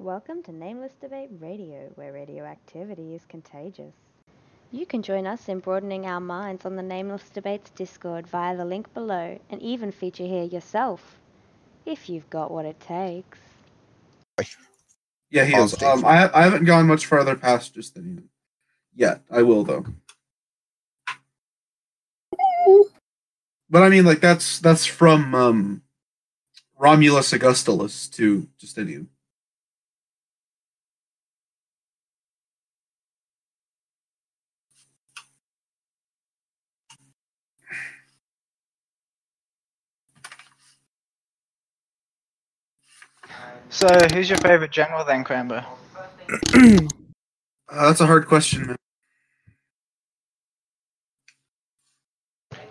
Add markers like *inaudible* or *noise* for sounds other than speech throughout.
Welcome to Nameless Debate Radio, where radioactivity is contagious. You can join us in broadening our minds on the Nameless Debates Discord via the link below and even feature here yourself, if you've got what it takes. Yeah, he is. Um, I I haven't gone much further past just the yet. I will though. But I mean, like that's that's from um, Romulus Augustulus to Justinian. So, who's your favorite general then, Crambo? *clears throat* Uh, that's a hard question, man.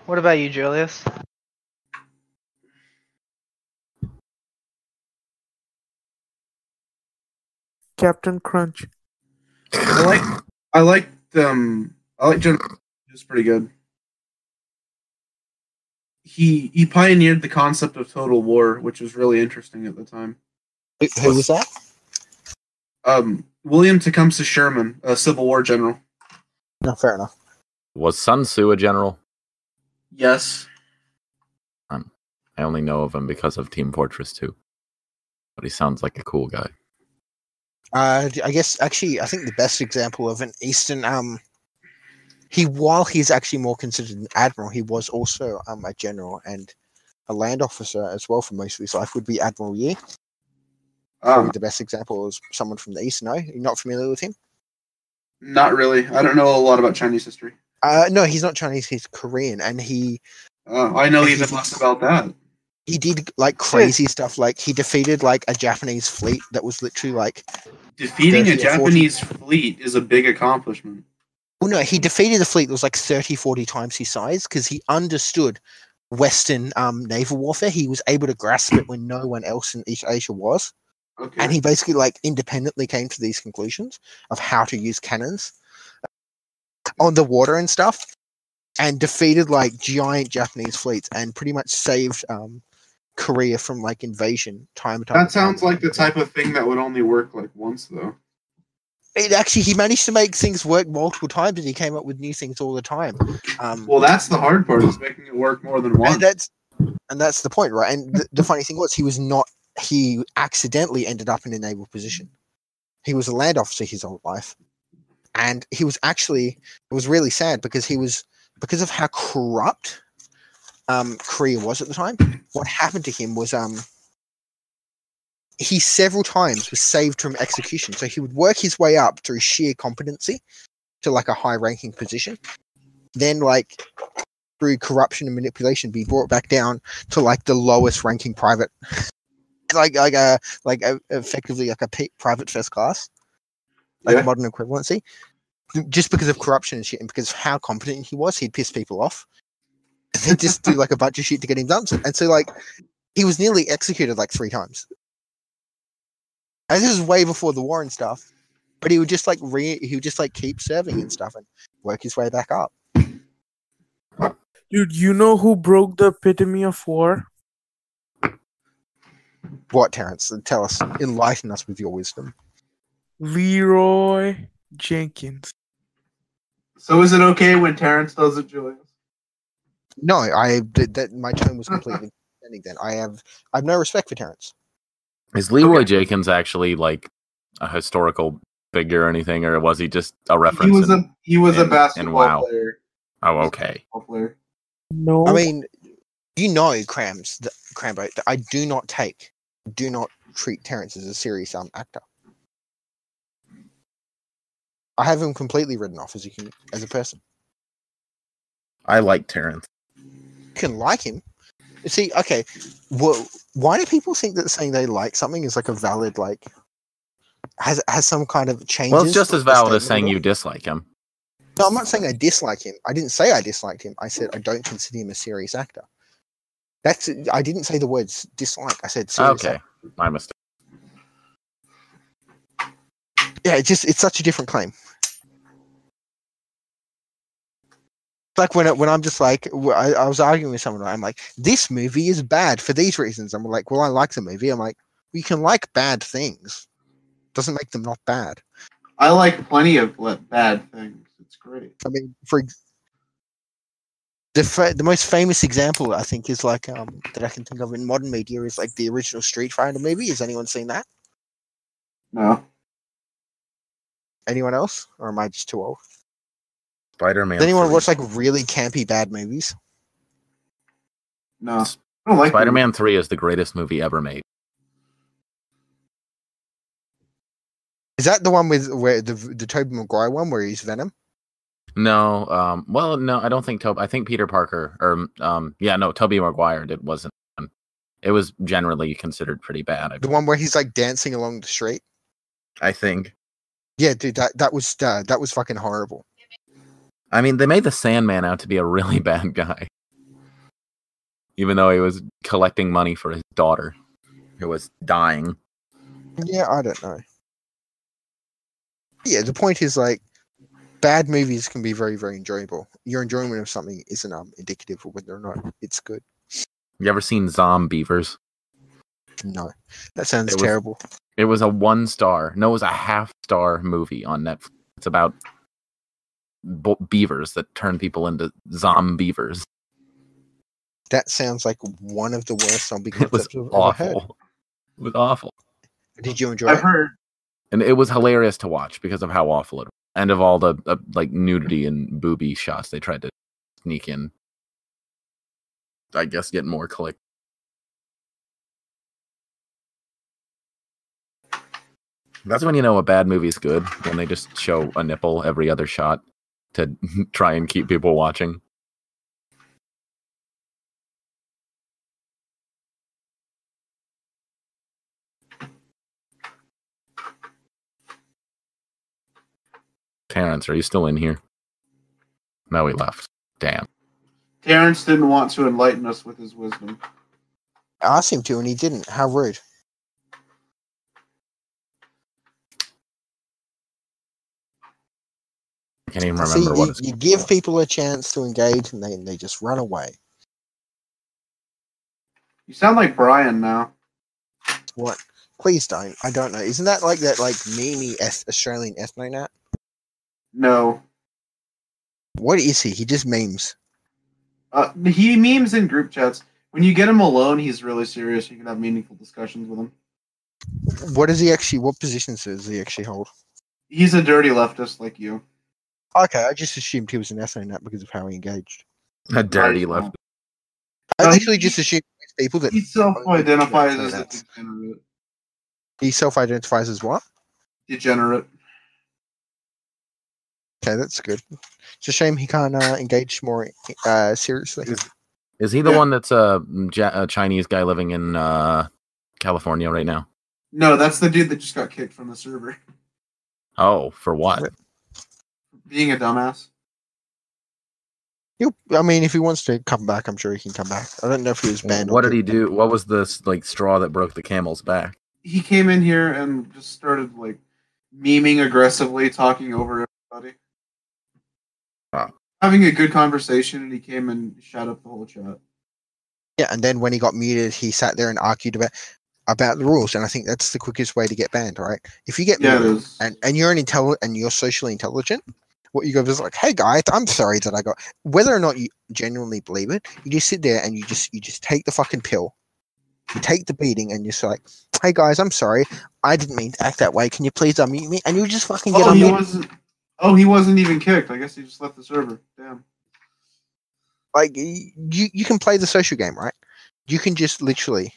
What about you, Julius? Captain Crunch. I like I like um I like General. He was pretty good. He he pioneered the concept of total war, which was really interesting at the time. Who, who was that? Um, William Tecumseh Sherman, a Civil War general. No, fair enough. Was Sun Tzu a general? Yes. I only know of him because of Team Fortress 2. But he sounds like a cool guy. Uh, I guess actually, I think the best example of an Eastern um, he while he's actually more considered an admiral, he was also um a general and a land officer as well for most of his life. Would be Admiral Yi. Probably Um, the best example is someone from the East. No, you're not familiar with him. not really. I don't know a lot about Chinese history. Uh, no, he's not Chinese. He's Korean, and he Uh, I know even less about that. he did like crazy stuff. Like he defeated like a Japanese fleet that was literally like Defeating a 30 40. Japanese fleet is a big accomplishment. Well, no, he defeated a fleet that was like 30, 40 times his size because he understood Western um, naval warfare. He was able to grasp it when no one else in East Asia was. Okay. And he basically like independently came to these conclusions of how to use cannons on the water and stuff and defeated like giant Japanese fleets and pretty much saved um, Korea from like invasion time and time. that and time sounds like the type of thing that would only work like once, though. it actually he managed to make things work multiple times and he came up with new things all the time. Um, Well, that's the hard part is making it work more than once. and that's and that's the point, right? And the, the funny thing was, he was not. He accidentally ended up in a naval position. He was a land officer his whole life, and he was actually. It was really sad because he was because of how corrupt um, Korea was at the time. What happened to him was um. He several times was saved from execution, so he would work his way up through sheer competency to like a high-ranking position. Then, like through corruption and manipulation be brought back down to like the lowest ranking private like like a like a, effectively like a p- private first class. Like Yeah. modern equivalency. Just because of corruption and shit and because of how competent he was he'd piss people off. They just do like a bunch of shit to get him done and so like he was nearly executed like three times. And this is way before the war and stuff but he would just like re he would just like keep serving and stuff and work his way back up. Dude, you know who broke the epitome of war? What terrence tell us enlighten us with your wisdom Leroy Jenkins. So is it okay when Terrence does it, Julius? No, I that, that my tone was completely *laughs* understanding then. I have I have no respect for Terrence. Is Leroy Jenkins actually like a historical figure or anything, or was he just a reference? He was in- a he was a in- in basketball WoW. player. oh, okay. Player. No. I mean, you know, Crams, that, Crambo, that I do not take, do not treat Terrence as a serious um actor. I have him completely written off as a as a person. I like Terrence. You can like him. See, okay, well, why do people think that saying they like something is like a valid like has has some kind of change? Well, it's just as valid as saying you dislike him. No, I'm not saying I dislike him. I didn't say I disliked him. I said I don't consider him a serious actor. That's I didn't say the words dislike. I said serious Okay, my mistake. Yeah, it's just it's such a different claim. Like when when I'm just like I, I was arguing with someone, I'm like, this movie is bad for these reasons. I'm like, well, I like the movie. I'm like, we can like bad things. doesn't make them not bad. I like plenty of bad things. It's great. I mean, for ex- the fa- the most famous example I think is like um that I can think of in modern media is like the original Street Fighter movie. Has anyone seen that? No. Anyone else, or am I just too old? Spider Man. Does anyone watch like really campy bad movies? No. I don't like Spider Man Three is the greatest movie ever made. Is that the one with where the the Tobey Maguire one where he's Venom? No, um, well, no, I don't think Tobey. I think Peter Parker, or um, yeah, no, Tobey Maguire did wasn't. It was generally considered pretty bad. I, The one where he's like dancing along the street. I think. Yeah, dude, that that was uh, that was fucking horrible. I mean, they made the Sandman out to be a really *laughs* bad guy, even though he was collecting money for his daughter, who was dying. Yeah, I don't know. Yeah, the point is like bad movies can be very, very enjoyable. Your enjoyment of something isn't um indicative of whether or not it's good. You ever seen Zombeavers? No, that sounds It was- terrible. It was a one star. No, it was a half star movie on Netflix. It's about bo- beavers that turn people into zombeavers. That sounds like one of the worst zombie *laughs* It was concepts I've ever heard. awful. It was awful. Did you enjoy I've it? heard. and it was hilarious to watch because of how awful it was and of all the uh, like nudity and booby shots they tried to sneak in. I guess get more click. That's when you know a bad movie's good when they just show a nipple every other shot to *laughs* try and keep people watching terrence are you still in here no he left damn Terrence didn't want to enlighten us with his wisdom. I asked him to, and he didn't. How rude! i can't even See, remember what you, it's you give people a chance to engage, and they they just run away. You sound like Brian now. What? Please don't. I don't know. Isn't that like that like meme eth- Australian ethno No. What is he? He just memes. Uh, he memes in group chats. When you get him alone, he's really serious. You can have meaningful discussions with him. What does he actually? What positions does he actually hold? He's a dirty leftist like you. Okay, I just assumed he was an ethno because of how he engaged. a dirty Right. left I No, he- literally just assumed people that He self-identifies as a degenerate. he self-identifies as what? Degenerate. Okay, that's good. It's a shame he can't uh, engage more uh, seriously. Is- Is he the Yeah. one that's a, a Chinese guy living in uh, California right now? No, that's the dude that just got kicked from the server. Oh, for what? Being a dumbass. He'll, I mean, if he wants to come back, I'm sure he can come back. I don't know if he was banned. or What did he kicked. do? What was this like straw that broke the camel's back? He came in here and just started like memeing aggressively, talking over everybody. Wow. Having a good conversation, and he came and shut up the whole chat. Yeah, and then when he got muted, he sat there and argued about about the rules, and I think that's the quickest way to get banned, right? If you get Yeah, muted and and you're an intelligent and you're socially intelligent, what you go is like, hey guys, I'm sorry that I got. Whether or not you genuinely believe it, you just sit there and you just you just take the fucking pill, you take the beating, and you're just like, hey guys, I'm sorry, I didn't mean to act that way. Can you please unmute me? And you just fucking get Oh, unmuted. Wasn't. Oh, he wasn't even kicked. I guess he just left the server. Damn. like you you can play the social game right you can just literally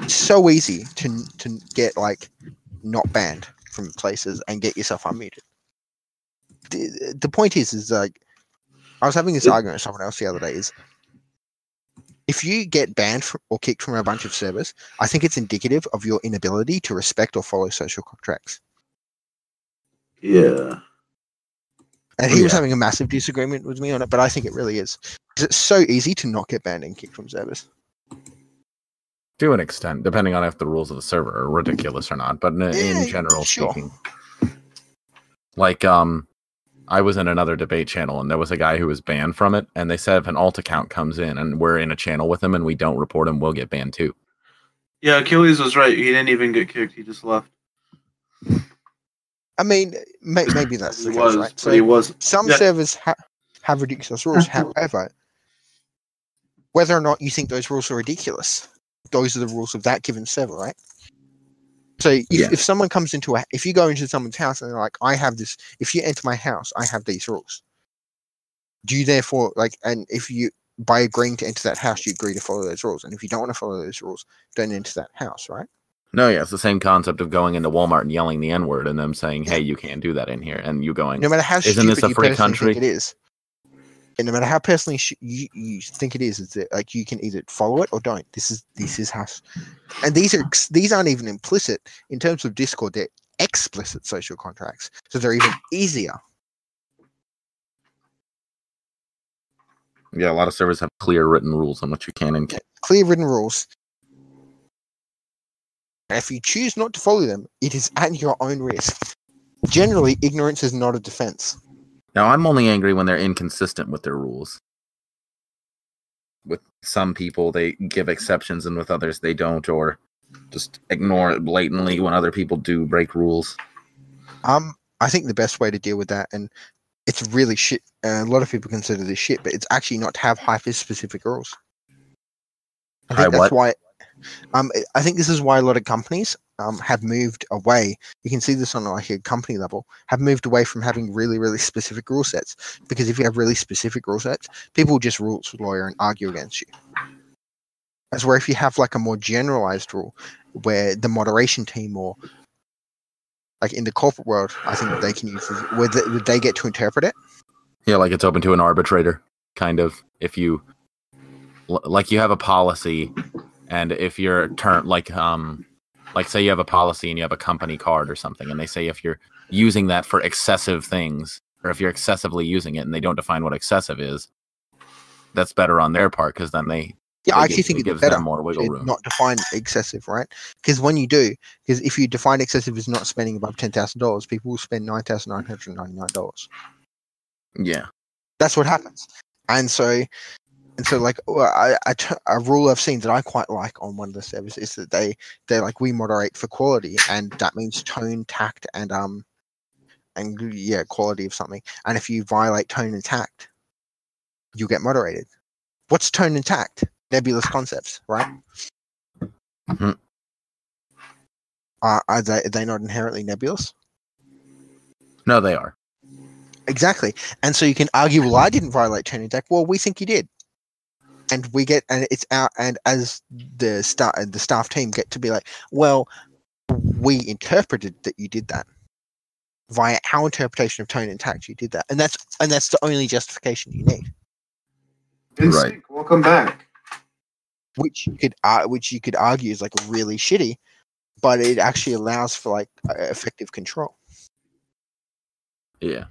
it's so easy to to get like not banned from places and get yourself unmuted the, the point is is like i was having this argument with someone else the other day is if you get banned from, or kicked from a bunch of servers i think it's indicative of your inability to respect or follow social contracts Yeah. And Oh, he was having a massive disagreement with me on it but i think it really is 'Cause it's so easy to not get banned and kicked from servers To an extent, depending on if the rules of the server are ridiculous or not. But in, Yeah, in general sure. speaking, like um, I was in another debate channel and there was a guy who was banned from it, and they said if an alt account comes in and we're in a channel with him and we don't report him, we'll get banned too. Yeah, Achilles was right. He didn't even get kicked. He just left. I mean, may, maybe that's he the case, was, right? So he was. some Yeah. servers ha- have ridiculous rules. However, whether or not you think those rules are ridiculous, those are the rules of that given server, right? So if, Yeah. if someone comes into a, if you go into someone's house and they're like, I have this, if you enter my house, I have these rules. Do you therefore like, and if you by agreeing to enter that house, you agree to follow those rules, and if you don't want to follow those rules, don't enter that house, right? No, yeah, it's the same concept of going into Walmart and yelling the N word and them saying, "Hey, you can't do that in here," and you going, No matter how Isn't this a free country? it is, and no matter how personally sh- you, you think it is, is that like you can either follow it or don't. This is this is how, and these are these aren't even implicit in terms of Discord. They're explicit social contracts, so they're even easier. "Yeah, a lot of servers have clear written rules on what you can and can't." Clear written rules. If you choose not to follow them, it is at your own risk. Generally, ignorance is not a defense. Now, I'm only angry when they're inconsistent with their rules. With some people, they give exceptions, and with others, they don't, or just ignore it blatantly when other people do break rules. Um, I think the best way to deal with that, and it's really shit. Uh, a lot of people consider this shit, but it's actually not to have hyper specific rules. I Hi, think that's what? why. Um, I- think this is why a lot of companies um have moved away. You can see this on like a company level, have moved away from having really, really specific rule sets. Because if you have really specific rule sets, people just rules lawyer and argue against you. As where if you have like a more generalized rule, where the moderation team or like in the corporate world, I think they can use where would they get to interpret it? Yeah, like it's open to an arbitrator, kind of. If you, like, you have a policy, and if you're turn like um, like say you have a policy and you have a company card or something, and they say if you're using that for excessive things, or if you're excessively using it, and they don't define what excessive is, that's better on their part because then they Yeah, It I actually gives- think it it's gives better them more wiggle room. not define excessive, right? Because when you do, because if you define excessive as not spending above ten thousand dollars, people will spend nine thousand nine hundred ninety nine dollars. yeah. That's what happens. And so, and so, like I, I t- a rule I've seen that I quite like on one of the servers is that they they like we moderate for quality, and that means tone, tact, and um, and yeah, quality of something. And if you violate tone and tact, you get moderated. What's tone and tact? Nebulous concepts, right? Mhm. Are, are they are they not inherently nebulous? No, they are. Exactly. And so you can argue, well, I didn't violate tone and tact. Well, we think you did. And we get, and it's out, and as the staff, the staff team get to be like, well, we interpreted that you did that via our interpretation of tone and tact. You did that, and that's and that's the only justification you need, Instinct, welcome back. which you could, uh, which you could argue is like really shitty, but it actually allows for like uh, effective control. Yeah.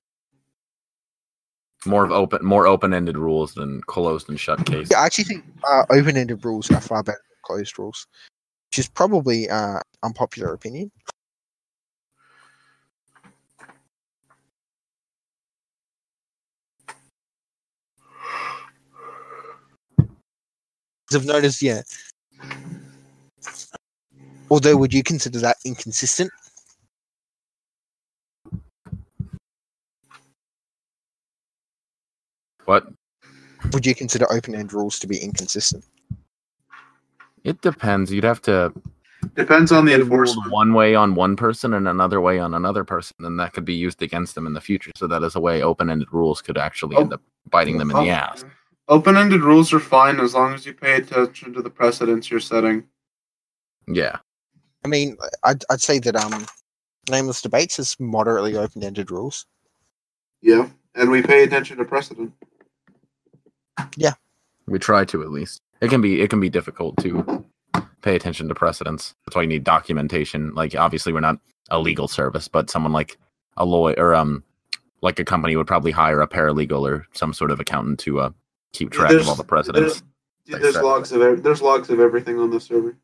More of open, more open-ended rules than closed and shut cases. Yeah, I actually think uh, open-ended rules are far better than closed rules, which is probably uh, unpopular opinion. I've noticed, yeah. Although, would you consider that inconsistent? What? Would you consider open-end rules to be inconsistent? It depends. You'd have to Depends on the they enforcement. one way on one person and another way on another person, and that could be used against them in the future. So that is a way open-ended rules could actually end Oh. up biting them in the ass. Open-ended rules are fine as long as you pay attention to the precedents you're setting. Yeah. I mean, I'd, I'd say that um, nameless debates is moderately open-ended rules. Yeah, and we pay attention to precedent. We try to at least. It can be it can be difficult to pay attention to precedents. That's why you need documentation. Like obviously we're not a legal service, but someone like a lawyer or um like a company would probably hire a paralegal or some sort of accountant to uh keep track of all the precedents. There's, there's logs of ev- there's logs of everything on the server.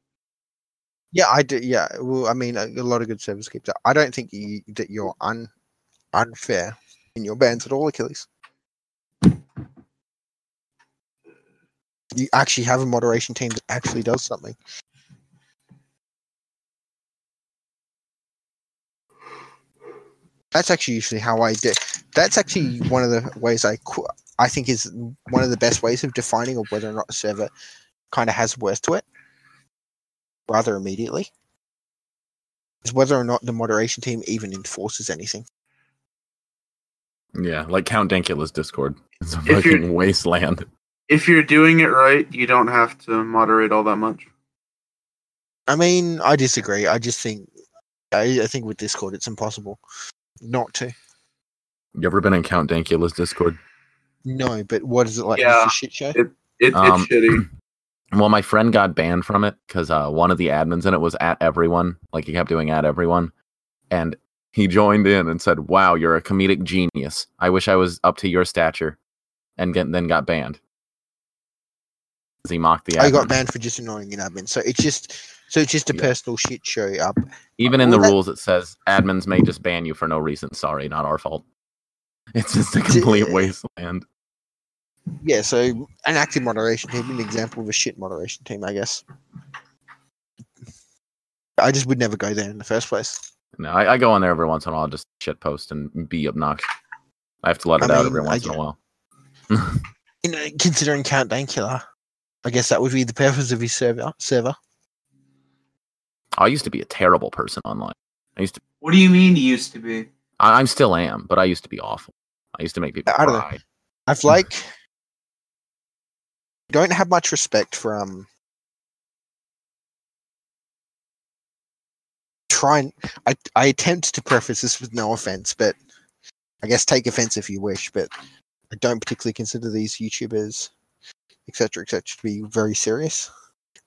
Yeah, I do. Yeah, well, I mean, a, a lot of good service keeps that. I don't think you, that you're un, unfair in your bans at all, Achilles. You actually have a moderation team that actually does something. That's actually usually how I do. That's actually one of the ways I qu- I think is one of the best ways of defining of whether or not a server kind of has worth to it. Rather immediately, is whether or not the moderation team even enforces anything. Yeah, like Count Dankula's Discord. It's a If fucking wasteland. If you're doing it right, you don't have to moderate all that much. I mean, I disagree. I just think I, I think with Discord it's impossible not to. You ever been in Count Dankula's Discord? No, but what is it like? Yeah. It's a shit show. It, it Um, it's shitty. *clears throat* Well, my friend got banned from it because uh, one of the admins in it was at everyone. Like he kept doing at everyone, and he joined in and said, "Wow, you're a comedic genius. I wish I was up to your stature," and get, then got banned. He mocked the. Oh, I got banned for just annoying an admin. So it's just so it's just a Yeah. personal shit show up. Even in the that- rules, it says admins may just ban you for no reason. Sorry, not our fault. *laughs* It's just a complete wasteland. Yeah, so an active moderation team, an example of a shit moderation team, I guess. I just would never go there in the first place. No, I, I go on there every once in a while, just shit post and be obnoxious. I have to let I it out mean, every I once in a while. *laughs* You know, considering Count Dankula, I guess that would be the purpose of his server. Server. I used to be a terrible person online. I used to. What do you mean you used to be? I, I'm still am, but I used to be awful. I used to make people I don't know. I've like don't have much respect for um try and I I attempt to preface this with no offense, but I guess take offense if you wish, but I don't particularly consider these YouTubers, etc., etc., to be very serious,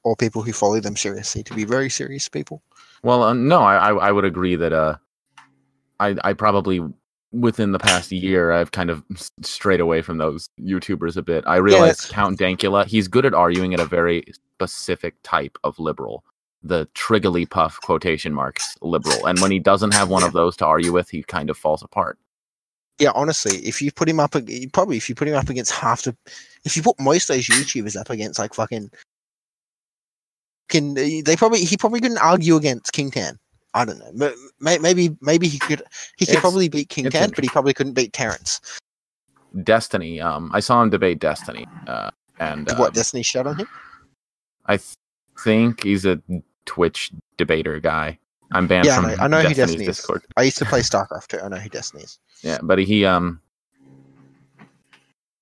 or people who follow them seriously to be very serious people. Well, uh, no, I, I would agree that uh, I I probably within the past year I've kind of strayed away from those YouTubers a bit. I realize Count Dankula, he's good at arguing at a very specific type of liberal, the triggly puff quotation marks liberal, and when he doesn't have one of those to argue with, he kind of falls apart. Yeah, honestly, if you put him up, probably if you put him up against half the, if you put most of those YouTubers up against like fucking, can they probably he probably couldn't argue against King Tan. I don't know. but Maybe maybe he could he could It's- probably beat King Tan, but he probably couldn't beat Terrence. Destiny, um, I saw him debate Destiny, uh, and what um, Destiny shut on him? I th- think he's a Twitch debater guy. I'm banned Yeah, I from know- I know who Destiny's Destiny is. Discord. I used to play StarCraft too. I know who Destiny is. Yeah, but he um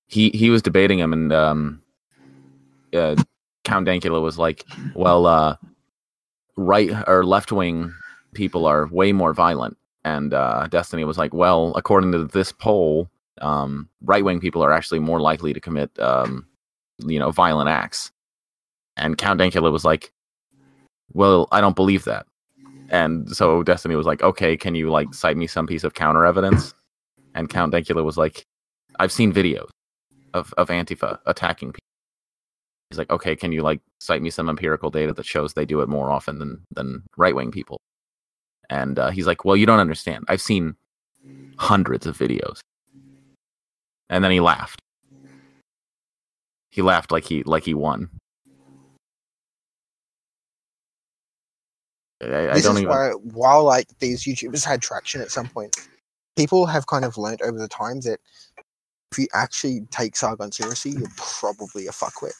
he he was debating him and um uh, Count Dankula was like, well, uh right or left wing people are way more violent, and uh Destiny was like, well, according to this poll, um right wing people are actually more likely to commit um you know violent acts, and Count Dankula was like, well, I don't believe that. And so Destiny was like, okay, can you like cite me some piece of counter evidence? And Count Dankula was like, I've seen videos of, of Antifa attacking people. He's like, okay, can you like cite me some empirical data that shows they do it more often than than right wing people? And uh, he's like, well, you don't understand. I've seen hundreds of videos. And then he laughed. He laughed like he like he won. I, I this don't is even. why, while like these YouTubers had traction at some point, people have kind of learned over the time that if you actually take Sargon seriously, you're probably a fuckwit.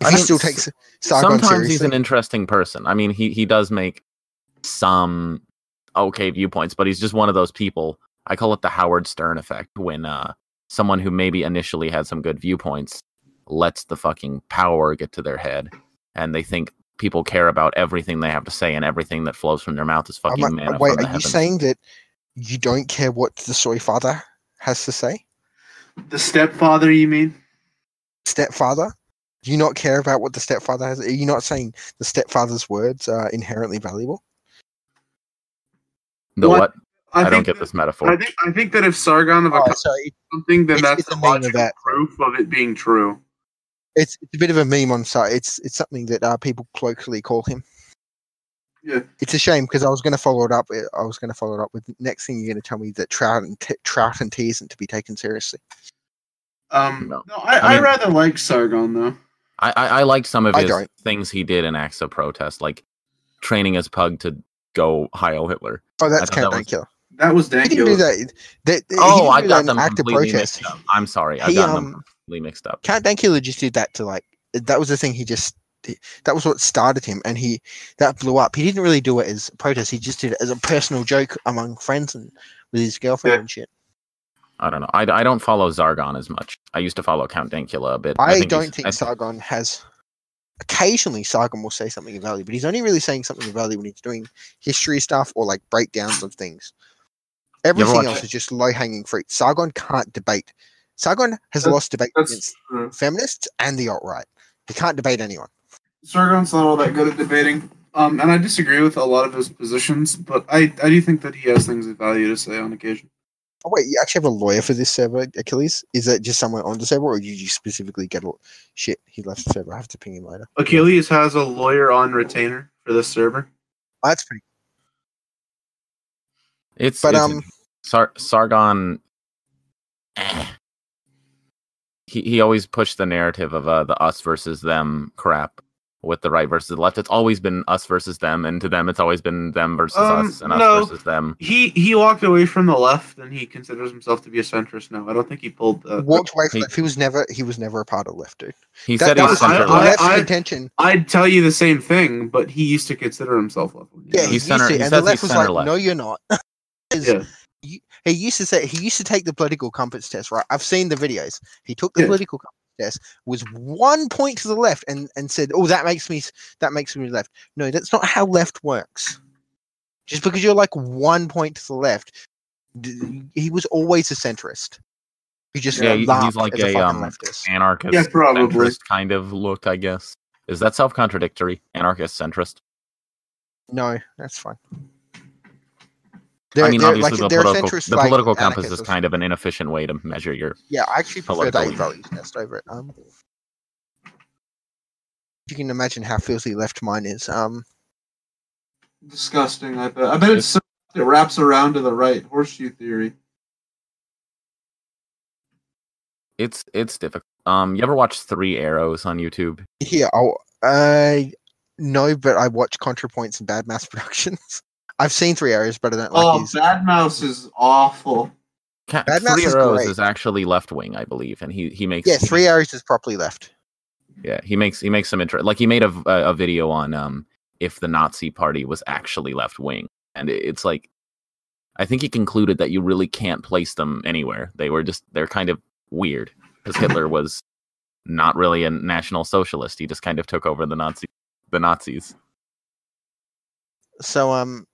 If I mean, still takes Sargon sometimes seriously, he's an interesting person. I mean, he he does make some okay viewpoints, but he's just one of those people. I call it the Howard Stern effect when uh someone who maybe initially had some good viewpoints lets the fucking power get to their head and they think people care about everything they have to say and everything that flows from their mouth is fucking like, manna wait, are you heavens. saying that you don't care what the soy father has to say? The stepfather, you mean? Stepfather? Do you not care about what the stepfather has? Are you not saying the stepfather's words are inherently valuable? the What? what? I, don't get that- this metaphor. I think I think that if Sargon of Oh, Akkad so something, then it's- that's it's the a meme of logical that. proof of it being true. It's, it's a bit of a meme on site. It's it's something that uh, people colloquially call him. Yeah. It's a shame because I was going to follow it up. I was going to follow it up with next thing you're going to tell me that trout and t- trout and tea isn't to be taken seriously. Um, No. no, I, I I, mean- rather like Sargon though. I, I, I liked some of his things he did in acts of protest, like training his pug to go Heil Hitler. Oh, that's thought that Count was- Dankula. That was He didn't do that. that he Oh, didn't I do got that them active completely protest. mixed up. I'm sorry. I He, got them um, completely mixed up. Count Dankula just did that to like that was the thing he just that was what started him and he that blew up. He didn't really do it as a protest. He just did it as a personal joke among friends and with his girlfriend Yeah. and shit. I don't know. I, I don't follow Sargon as much. I used to follow Count Dankula a bit. I, think don't think I- Sargon has. Occasionally, Sargon will say something of value, but he's only really saying something of value when he's doing history stuff or like breakdowns of things. Everything else is just low hanging fruit. Sargon can't debate. Sargon has That's- lost debate That's against true. feminists and the alt right. He can't debate anyone. Sargon's not all that good at debating. Um, and I disagree with a lot of his positions, but I, I do think that he has things of value to say on occasion. Oh wait, you actually have a lawyer for this server, Achilles? Is that just someone on the server, or did you specifically get a shit? He left the server. I have to ping him later. Achilles has a lawyer on retainer for this server. Oh, that's pretty. It's But it's- um, Sar- Sargon. He he always pushed the narrative of uh, the us versus them crap with the right versus the left. It's always been us versus them, and to them, it's always been them versus Um, us and us no. versus them. He he walked away from the left, and he considers himself to be a centrist now. I don't think he pulled. Uh, walked away from he- left. He was never. He was never a part of left, dude. He That, said that he's was I- center the I- left. left's I- intention. I'd tell you the same thing, but he used to consider himself left. Yeah, he He's used center- to, he and the left he's was like, left. "No, you're not. *laughs* Yeah. He used to say he used to take the political compass test. Right, I've seen the videos. He took the Yeah. political compass test, was one point to the left, and and said, "Oh, that makes me that makes me left." No, that's not how left works. Just because you're like one point to the left, he was always a centrist. He just Yeah, he's like a, a, um, leftist. Anarchist, Yeah, probably. centrist kind of look, I guess. Is that self contradictory? Anarchist centrist. No, that's fine. I They're- mean, obviously, like, the political centrist, the like, political compass is kind of an inefficient way to measure your. Yeah, I actually prefer the Politically. eight values test over it. Um, you can imagine how filthy left mine is. Um, Disgusting. I bet. I bet it's so it wraps around to the right. Horseshoe theory. It's it's difficult. Um, you ever watch Three Arrows on YouTube? Yeah. I'll, I no, but I watch ContraPoints and Bad Mouse *laughs* Productions. I've seen Three Arrows, but I don't like Oh, his. Bad Mouse is awful. Ca- Bad Mouse Three is Arrows great. is actually left wing, I believe, and he he makes Yeah, he Three Arrows is properly left. Yeah, he makes he makes some interest. Like he made a a video on um if the Nazi Party was actually left wing, and it- it's like I think he concluded that you really can't place them anywhere. They were just they're kind of weird because Hitler *laughs* was not really a national socialist. He just kind of took over the Nazi the Nazis. So um,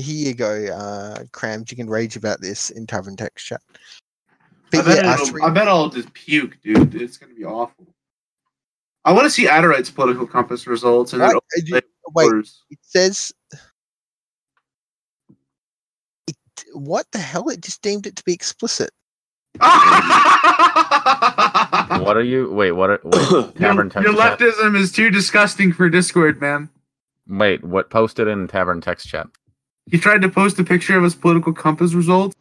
here you go, uh, Crams. You can rage about this in Tavern Text chat. I bet, yeah, three- I bet I'll just puke, dude. It's gonna be awful. I want to see Adderite's political compass results and what? then you- wait, orders. it says. It, what the hell? It just deemed it to be explicit. *laughs* What are you? Wait, what? Are, wait, your, *coughs* Tavern your text chat. leftism is too disgusting for Discord, man. Wait, what? Posted in Tavern text chat. He tried to post a picture of his political compass results,